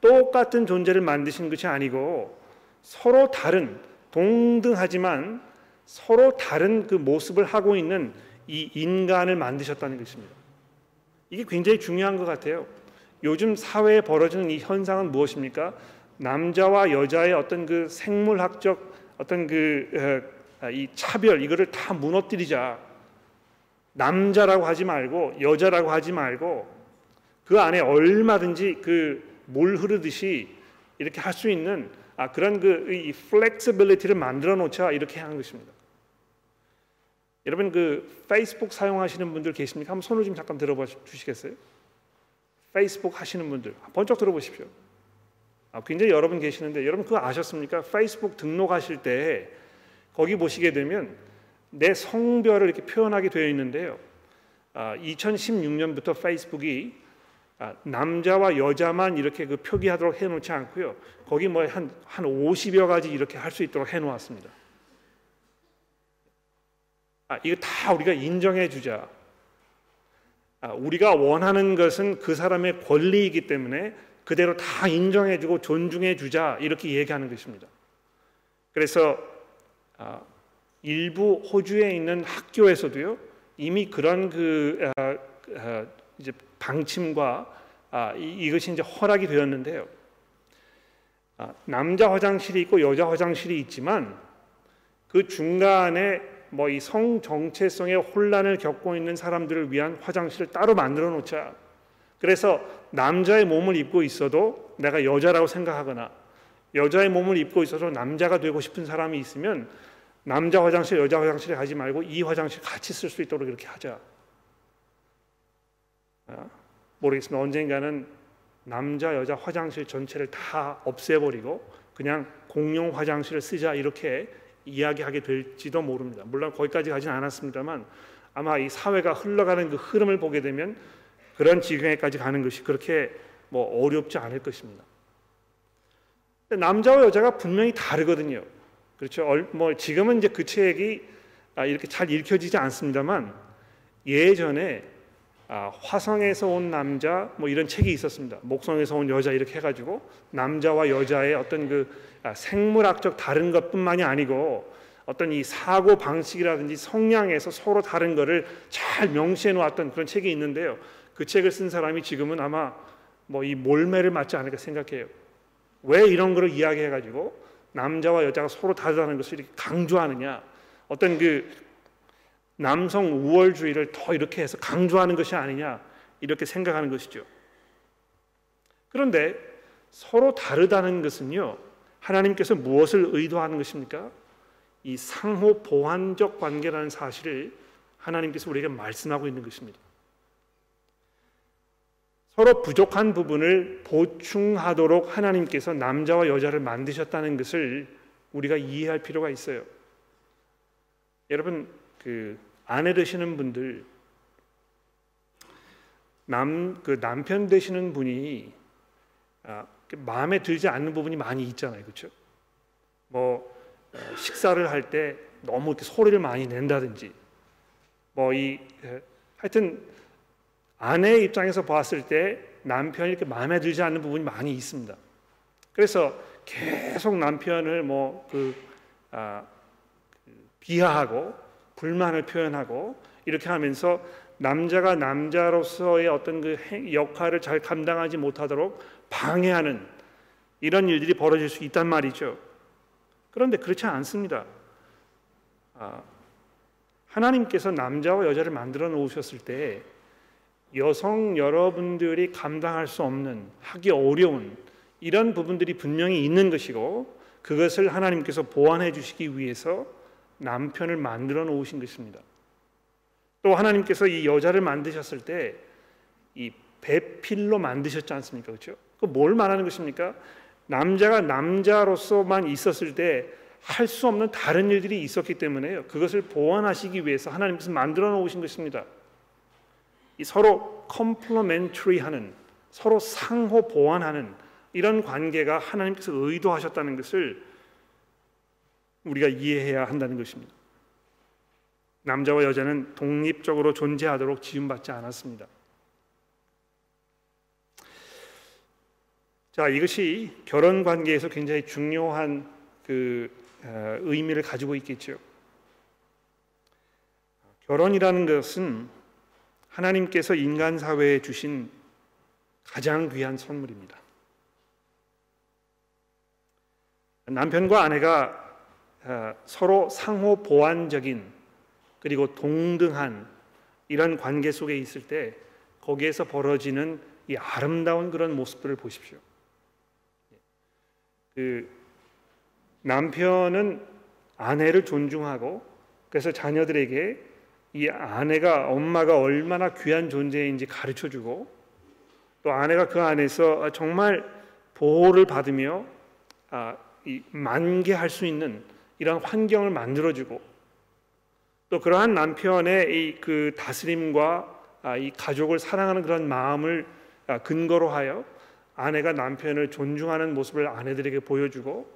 똑같은 존재를 만드신 것이 아니고 서로 다른 동등하지만 서로 다른 그 모습을 하고 있는 이 인간을 만드셨다는 것입니다. 이게 굉장히 중요한 것 같아요. 요즘 사회에 벌어지는 이 현상은 무엇입니까? 남자와 여자의 어떤 그 생물학적 어떤 그이 어, 차별 이거를 다 무너뜨리자. 남자라고 하지 말고 여자라고 하지 말고 그 안에 얼마든지 그 물 흐르듯이 이렇게 할 수 있는 아, 그런 그 이 flexibility를 만들어 놓자 이렇게 하는 것입니다. 여러분 그 페이스북 사용하시는 분들 계십니까? 한번 손을 좀 잠깐 들어봐 주시겠어요? 페이스북 하시는 분들 번쩍 들어보십시오. 아, 굉장히 여러분 계시는데 여러분 그거 아셨습니까? 페이스북 등록하실 때 거기 보시게 되면 내 성별을 이렇게 표현하게 되어 있는데요. 아, 2016년부터 페이스북이 아, 남자와 여자만 이렇게 그 표기하도록 해놓지 않고요. 거기 뭐 한 한 50여 가지 이렇게 할 수 있도록 해놓았습니다. 아, 이거 다 우리가 인정해 주자. 아, 우리가 원하는 것은 그 사람의 권리이기 때문에 그대로 다 인정해 주고 존중해 주자 이렇게 얘기하는 것입니다. 그래서 아, 일부 호주에 있는 학교에서도요 이미 그런 그 아, 아, 이제 방침과 이, 것이 이제 허락이 되었는데요. 남자 화장실이 있고 여자 화장실이 있지만 그 중간에 뭐 이 성 정체성의 혼란을 겪고 있는 사람들을 위한 화장실을 따로 만들어 놓자. 그래서 남자의 몸을 입고 있어도 내가 여자라고 생각하거나 여자의 몸을 입고 있어서 남자가 되고 싶은 사람이 있으면 남자 화장실, 여자 화장실에 가지 말고 이 화장실 같이 쓸 수 있도록 이렇게 하자. 아, 모르겠습니다. 언젠가는 남자, 여자 화장실 전체를 다 없애버리고 그냥 공용 화장실을 쓰자 이렇게 이야기하게 될지도 모릅니다. 물론 거기까지 가진 않았습니다만 아마 이 사회가 흘러가는 그 흐름을 보게 되면 그런 지경에까지 가는 것이 그렇게 뭐 어렵지 않을 것입니다. 남자와 여자가 분명히 다르거든요. 그렇죠. 얼- 뭐 지금은 이제 그 책이 아, 이렇게 잘 읽혀지지 않습니다만 예전에 아, 화성에서 온 남자 뭐 이런 책이 있었습니다. 목성에서 온 여자 이렇게 해가지고 남자와 여자의 어떤 그 아, 생물학적 다른 것뿐만이 아니고 어떤 이 사고 방식이라든지 성향에서 서로 다른 거를 잘 명시해 놓았던 그런 책이 있는데요. 그 책을 쓴 사람이 지금은 아마 뭐 이 몰매를 맞지 않을까 생각해요. 왜 이런 거를 이야기해 가지고 남자와 여자가 서로 다르다는 것을 이렇게 강조하느냐? 어떤 그 남성 우월주의를 더 이렇게 해서 강조하는 것이 아니냐 이렇게 생각하는 것이죠. 그런데 서로 다르다는 것은요 하나님께서 무엇을 의도하는 것입니까? 이 상호 보완적 관계라는 사실을 하나님께서 우리에게 말씀하고 있는 것입니다. 서로 부족한 부분을 보충하도록 하나님께서 남자와 여자를 만드셨다는 것을 우리가 이해할 필요가 있어요. 여러분 그 아내 되시는 분들 남 그 남편 되시는 분이 아, 마음에 들지 않는 부분이 많이 있잖아요, 그렇죠? 뭐 어, 식사를 할 때 너무 이렇게 소리를 많이 낸다든지 뭐 이 하여튼 아내 입장에서 봤을 때 남편이 이렇게 마음에 들지 않는 부분이 많이 있습니다. 그래서 계속 남편을 뭐그 아, 그 비하하고 불만을 표현하고 이렇게 하면서 남자가 남자로서의 어떤 그 역할을 잘 감당하지 못하도록 방해하는 이런 일들이 벌어질 수 있단 말이죠. 그런데 그렇지 않습니다. 아, 하나님께서 남자와 여자를 만들어 놓으셨을 때 여성 여러분들이 감당할 수 없는 하기 어려운 이런 부분들이 분명히 있는 것이고 그것을 하나님께서 보완해 주시기 위해서 남편을 만들어 놓으신 것입니다. 또 하나님께서 이 여자를 만드셨을 때 이 배필로 만드셨지 않습니까? 그렇죠? 그 뭘 말하는 것입니까? 남자가 남자로서만 있었을 때 할 수 없는 다른 일들이 있었기 때문에요. 그것을 보완하시기 위해서 하나님께서 만들어 놓으신 것입니다. 이 서로 컴플로멘트리하는 서로 상호 보완하는 이런 관계가 하나님께서 의도하셨다는 것을 우리가 이해해야 한다는 것입니다. 남자와 여자는 독립적으로 존재하도록 지음받지 않았습니다. 자, 이것이 결혼 관계에서 굉장히 중요한 그 어, 의미를 가지고 있겠죠. 결혼이라는 것은 하나님께서 인간 사회에 주신 가장 귀한 선물입니다. 남편과 아내가 어, 서로 상호 보완적인 그리고 동등한 이런 관계 속에 있을 때 거기에서 벌어지는 이 아름다운 그런 모습들을 보십시오. 그 남편은 아내를 존중하고 그래서 자녀들에게 이 아내가 엄마가 얼마나 귀한 존재인지 가르쳐 주고 또 아내가 그 안에서 정말 보호를 받으며 아, 이 만개할 수 있는 이런 환경을 만들어 주고 또 그러한 남편의 이 그 다스림과 아, 이 가족을 사랑하는 그런 마음을 아, 근거로 하여 아내가 남편을 존중하는 모습을 아내들에게 보여주고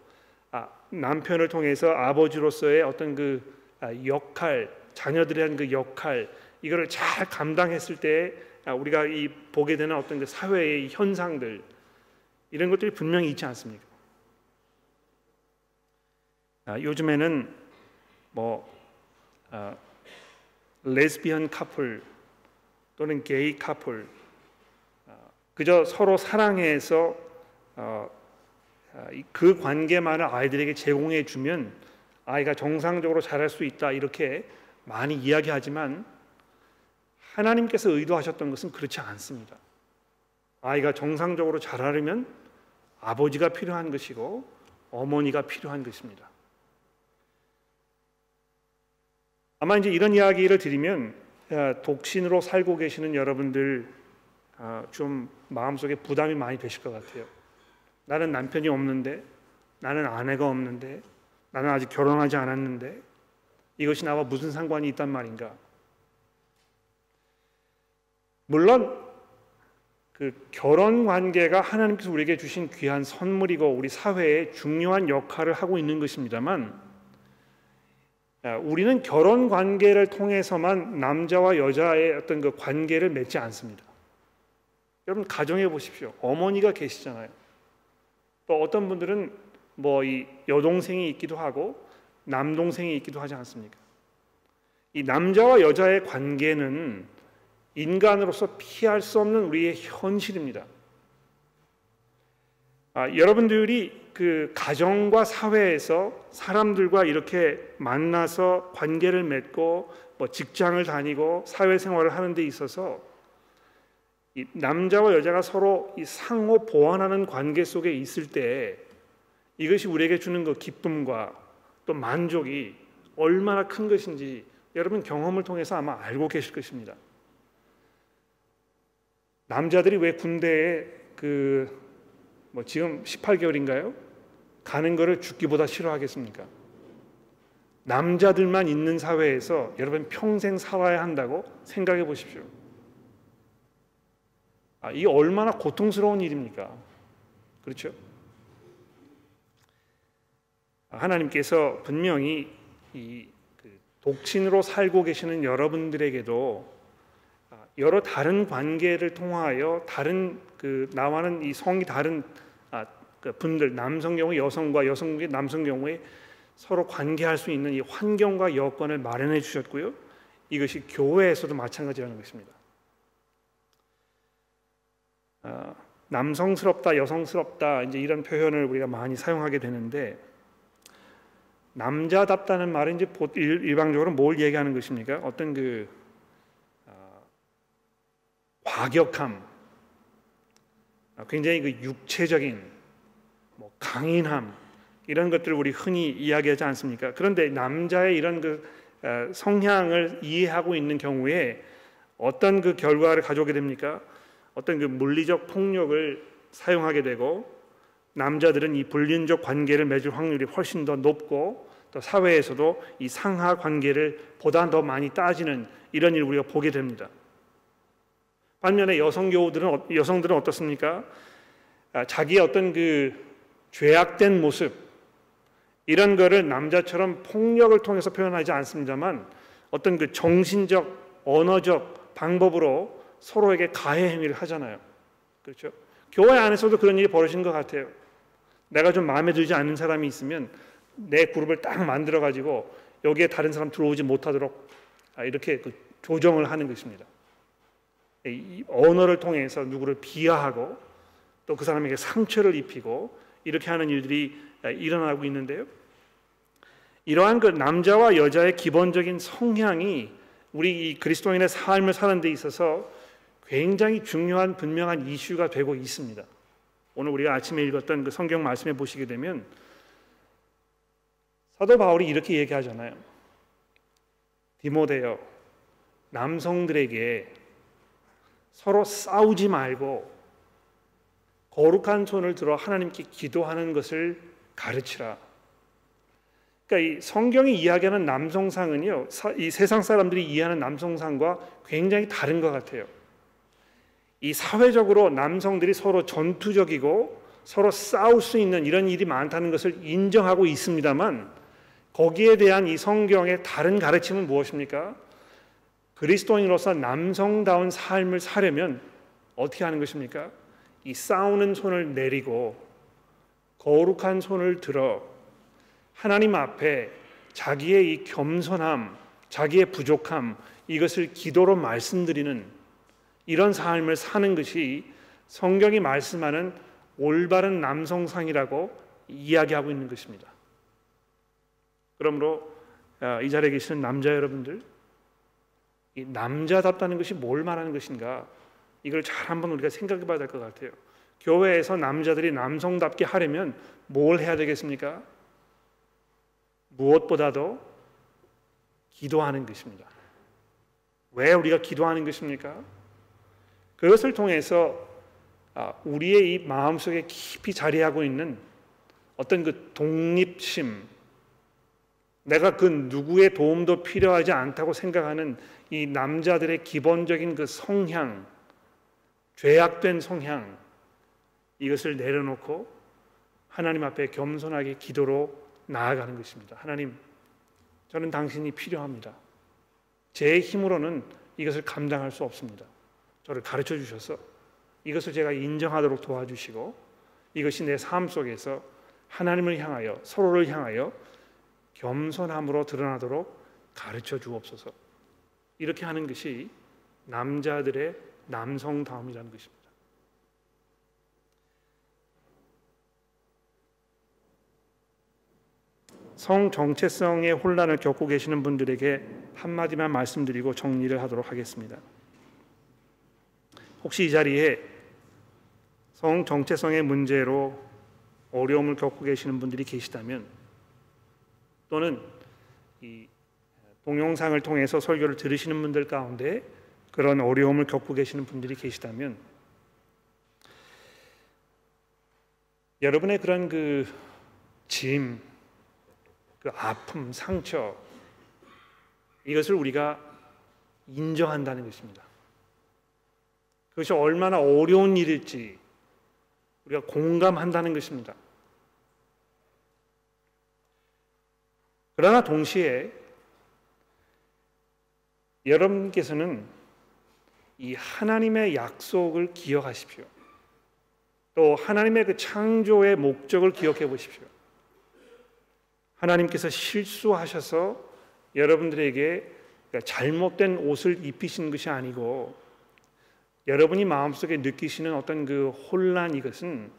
아, 남편을 통해서 아버지로서의 어떤 그 아, 역할, 자녀들에 대한 그 역할 이거를 잘 감당했을 때 아, 우리가 이 보게 되는 어떤 그 사회의 현상들 이런 것들이 분명히 있지 않습니까? 아, 요즘에는 뭐 아, 레즈비언 커플 또는 게이 커플 그저 서로 사랑해서 어, 그 관계만을 아이들에게 제공해 주면 아이가 정상적으로 자랄 수 있다 이렇게 많이 이야기하지만 하나님께서 의도하셨던 것은 그렇지 않습니다. 아이가 정상적으로 자라려면 아버지가 필요한 것이고 어머니가 필요한 것입니다. 아마 이제 이런 이야기를 드리면 독신으로 살고 계시는 여러분들 아, 좀 마음속에 부담이 많이 되실 것 같아요. 나는 남편이 없는데, 나는 아내가 없는데, 나는 아직 결혼하지 않았는데, 이것이 나와 무슨 상관이 있단 말인가? 물론 그 결혼 관계가 하나님께서 우리에게 주신 귀한 선물이고 우리 사회에 중요한 역할을 하고 있는 것입니다만 아, 우리는 결혼 관계를 통해서만 남자와 여자의 어떤 그 관계를 맺지 않습니다. 여러분 가정해 보십시오. 어머니가 계시잖아요. 또 어떤 분들은 뭐 이 여동생이 있기도 하고 남동생이 있기도 하지 않습니까? 이 남자와 여자의 관계는 인간으로서 피할 수 없는 우리의 현실입니다. 아, 여러분들이 그 가정과 사회에서 사람들과 이렇게 만나서 관계를 맺고 뭐 직장을 다니고 사회생활을 하는 데 있어서 이 남자와 여자가 서로 이 상호 보완하는 관계 속에 있을 때 이것이 우리에게 주는 그 기쁨과 또 만족이 얼마나 큰 것인지 여러분 경험을 통해서 아마 알고 계실 것입니다. 남자들이 왜 군대에 그 뭐 지금 18개월인가요? 가는 것을 죽기보다 싫어하겠습니까? 남자들만 있는 사회에서 여러분 평생 살아야 한다고 생각해 보십시오. 아, 이게 얼마나 고통스러운 일입니까? 그렇죠? 하나님께서 분명히 이그 독신으로 살고 계시는 여러분들에게도 아, 여러 다른 관계를 통하여 다른 그 나와는 이 성이 다른 그 분들 남성 경우 여성과 여성 남성 경우에 서로 관계할 수 있는 이 환경과 여건을 마련해 주셨고요. 이것이 교회에서도 마찬가지라는 것입니다. 어, 남성스럽다, 여성스럽다 이제 이런 표현을 우리가 많이 사용하게 되는데 남자답다는 말은 이제 일방적으로 뭘 얘기하는 것입니까? 어떤 그 어, 과격함, 굉장히 그 육체적인 뭐 강인함 이런 것들을 우리 흔히 이야기하지 않습니까? 그런데 남자의 이런 그 어, 성향을 이해하고 있는 경우에 어떤 그 결과를 가져오게 됩니까? 어떤 그 물리적 폭력을 사용하게 되고 남자들은 이 불륜적 관계를 맺을 확률이 훨씬 더 높고 또 사회에서도 이 상하 관계를 보다 더 많이 따지는 이런 일을 우리가 보게 됩니다. 반면에 여성 교우들은 어, 여성들은 어떻습니까? 아, 자기의 어떤 그 죄악된 모습 이런 거를 남자처럼 폭력을 통해서 표현하지 않습니다만 어떤 그 정신적 언어적 방법으로 서로에게 가해 행위를 하잖아요. 그렇죠? 교회 안에서도 그런 일이 벌어지는 것 같아요. 내가 좀 마음에 들지 않는 사람이 있으면 내 그룹을 딱 만들어 가지고 여기에 다른 사람 들어오지 못하도록 아, 이렇게 그 조정을 하는 것입니다. 이 언어를 통해서 누구를 비하하고 또 그 사람에게 상처를 입히고 이렇게 하는 일들이 일어나고 있는데요. 이러한 그 남자와 여자의 기본적인 성향이 우리 그리스도인의 삶을 사는 데 있어서 굉장히 중요한 분명한 이슈가 되고 있습니다. 오늘 우리가 아침에 읽었던 그 성경 말씀에 보시게 되면 사도 바울이 이렇게 얘기하잖아요. 디모데요. 남성들에게 서로 싸우지 말고 거룩한 손을 들어 하나님께 기도하는 것을 가르치라. 그러니까 이 성경이 이야기하는 남성상은요, 이 세상 사람들이 이해하는 남성상과 굉장히 다른 것 같아요. 이 사회적으로 남성들이 서로 전투적이고 서로 싸울 수 있는 이런 일이 많다는 것을 인정하고 있습니다만 거기에 대한 이 성경의 다른 가르침은 무엇입니까? 그리스도인으로서 남성다운 삶을 사려면 어떻게 하는 것입니까? 이 싸우는 손을 내리고 거룩한 손을 들어 하나님 앞에 자기의 이 겸손함, 자기의 부족함 이것을 기도로 말씀드리는 이런 삶을 사는 것이 성경이 말씀하는 올바른 남성상이라고 이야기하고 있는 것입니다. 그러므로 아, 이 자리에 계시는 남자 여러분들, 이 남자답다는 것이 뭘 말하는 것인가? 이걸 잘 한번 우리가 생각해 봐야 될 것 같아요. 교회에서 남자들이 남성답게 하려면 뭘 해야 되겠습니까? 무엇보다도 기도하는 것입니다. 왜 우리가 기도하는 것입니까? 그것을 통해서 아, 우리의 이 마음속에 깊이 자리하고 있는 어떤 그 독립심, 내가 그 누구의 도움도 필요하지 않다고 생각하는 이 남자들의 기본적인 그 성향, 죄악된 성향 이것을 내려놓고 하나님 앞에 겸손하게 기도로 나아가는 것입니다. 하나님, 저는 당신이 필요합니다. 제 힘으로는 이것을 감당할 수 없습니다. 저를 가르쳐 주셔서 이것을 제가 인정하도록 도와주시고 이것이 내 삶 속에서 하나님을 향하여 서로를 향하여 겸손함으로 드러나도록 가르쳐 주옵소서. 이렇게 하는 것이 남자들의 남성다움이라는 것입니다. 성 정체성의 혼란을 겪고 계시는 분들에게 한마디만 말씀드리고 정리를 하도록 하겠습니다. 혹시 이 자리에 성 정체성의 문제로 어려움을 겪고 계시는 분들이 계시다면 또는 이 동영상을 통해서 설교를 들으시는 분들 가운데 그런 어려움을 겪고 계시는 분들이 계시다면 여러분의 그런 그 짐, 그 아픔, 상처 이것을 우리가 인정한다는 것입니다. 그것이 얼마나 어려운 일일지 우리가 공감한다는 것입니다. 그러나 동시에 여러분께서는 이 하나님의 약속을 기억하십시오. 또 하나님의 그 창조의 목적을 기억해 보십시오. 하나님께서 실수하셔서 여러분들에게 잘못된 옷을 입히신 것이 아니고 여러분이 마음속에 느끼시는 어떤 그 혼란 이것은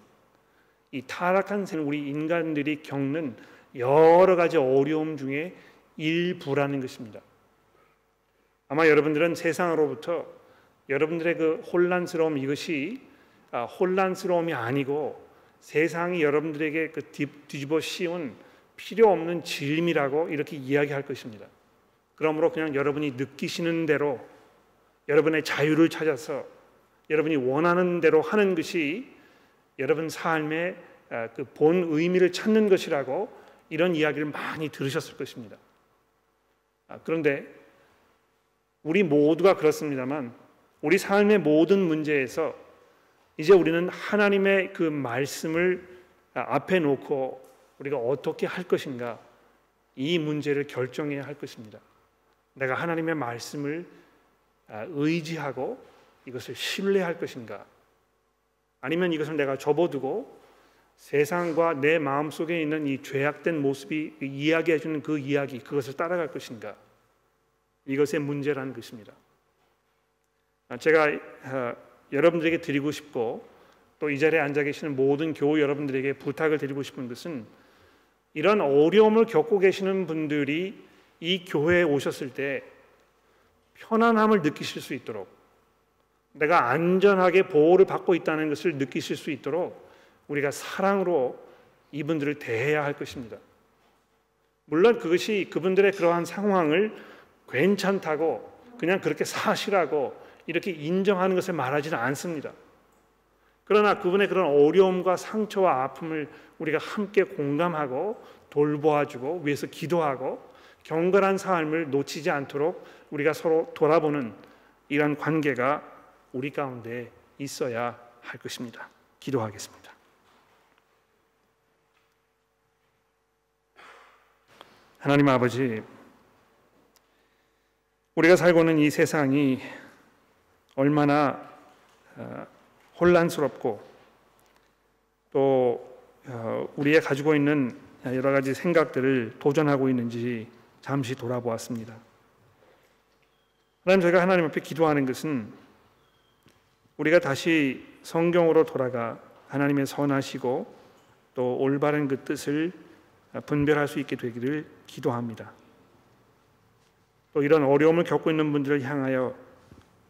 이 타락한 생 우리 인간들이 겪는 여러 가지 어려움 중에 일부라는 것입니다. 아마 여러분들은 세상으로부터 여러분들의 그 혼란스러움 이것이 아, 혼란스러움이 아니고 세상이 여러분들에게 그 뒤집어 씌운 필요 없는 짐이라고 이렇게 이야기할 것입니다. 그러므로 그냥 여러분이 느끼시는 대로 여러분의 자유를 찾아서 여러분이 원하는 대로 하는 것이 여러분 삶의 아, 그본 의미를 찾는 것이라고 이런 이야기를 많이 들으셨을 것입니다. 아, 그런데 우리 모두가 그렇습니다만 우리 삶의 모든 문제에서 이제 우리는 하나님의 그 말씀을 앞에 놓고 우리가 어떻게 할 것인가 이 문제를 결정해야 할 것입니다. 내가 하나님의 말씀을 아, 의지하고 이것을 신뢰할 것인가 아니면 이것을 내가 접어두고 세상과 내 마음 속에 있는 이 죄악된 모습이 이야기해 주는 그 이야기 그것을 따라갈 것인가 이것의 문제라는 것입니다. 아, 제가 아, 여러분들에게 드리고 싶고 또 이 자리에 앉아 계시는 모든 교우 여러분들에게 부탁을 드리고 싶은 것은 이런 어려움을 겪고 계시는 분들이 이 교회에 오셨을 때 편안함을 느끼실 수 있도록 내가 안전하게 보호를 받고 있다는 것을 느끼실 수 있도록 우리가 사랑으로 이분들을 대해야 할 것입니다. 물론 그것이 그분들의 그러한 상황을 괜찮다고 그냥 그렇게 사실하고 이렇게 인정하는 것을 말하지는 않습니다. 그러나 그분의 그런 어려움과 상처와 아픔을 우리가 함께 공감하고 돌보아주고 위해서 기도하고 경건한 삶을 놓치지 않도록 우리가 서로 돌아보는 이러한 관계가 우리 가운데 있어야 할 것입니다. 기도하겠습니다. 하나님 아버지 우리가 살고 있는 이 세상이 얼마나 어, 혼란스럽고 또 어, 우리의 가지고 있는 여러 가지 생각들을 도전하고 있는지 잠시 돌아보았습니다. 하나님 저희가 하나님 앞에 기도하는 것은 우리가 다시 성경으로 돌아가 하나님의 선하시고 또 올바른 그 뜻을 분별할 수 있게 되기를 기도합니다. 또 이런 어려움을 겪고 있는 분들을 향하여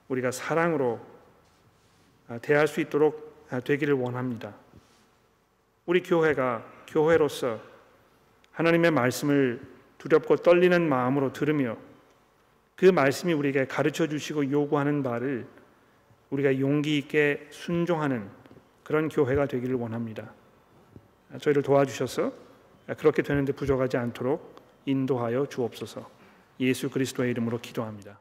우리가 사랑으로 아, 대할 수 있도록 아, 되기를 원합니다. 우리 교회가 교회로서 하나님의 말씀을 두렵고 떨리는 마음으로 들으며 그 말씀이 우리에게 가르쳐 주시고 요구하는 바를 우리가 용기 있게 순종하는 그런 교회가 되기를 원합니다. 아, 저희를 도와주셔서 그렇게 되는데 부족하지 않도록 인도하여 주옵소서. 예수 그리스도의 이름으로 기도합니다.